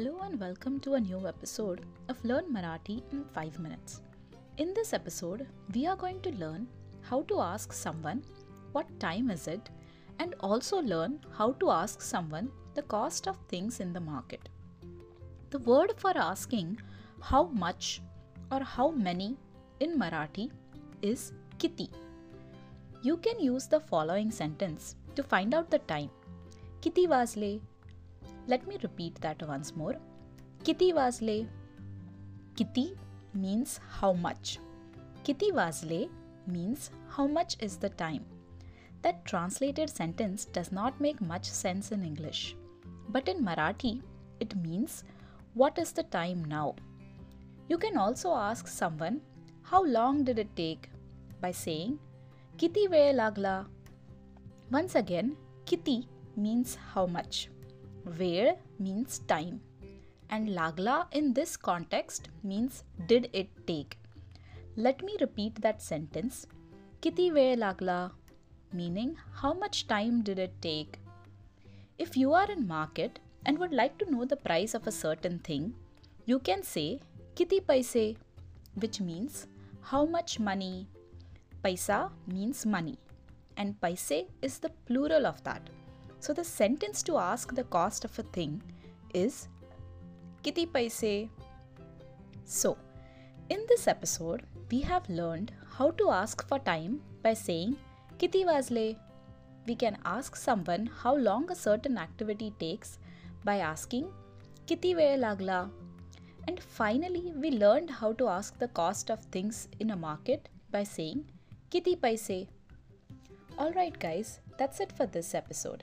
Hello and welcome to a new episode of Learn Marathi in 5 minutes. In this episode, we are going to learn how to ask someone what time is it and also learn how to ask someone the cost of things in the market. The word for asking how much or how many in Marathi is kiti. You can use the following sentence to find out the time. Kiti wasle let me repeat that once more. Kiti Vasle. Kiti means how much. Kiti Vasle means how much is the time. That translated sentence does not make much sense in English. But in Marathi, it means what is the time now? You can also ask someone how long did it take by saying Kiti veळ lagla. Once again, kiti means how much. Where means time and lagla in this context means did it take. Let me repeat that sentence. Kiti veळ lagla meaning how much time did it take. If you are in market and would like to know the price of a certain thing, you can say kiti paise which means how much money. Paisa means money and paise is the plural of that. So the sentence to ask the cost of a thing is Kiti paise. So, in this episode, we have learned how to ask for time by saying Kiti Vasle. We can ask someone how long a certain activity takes by asking Kiti veळ lagla. And finally, we learned how to ask the cost of things in a market by saying Kiti paise. Alright, guys, that's it for this episode.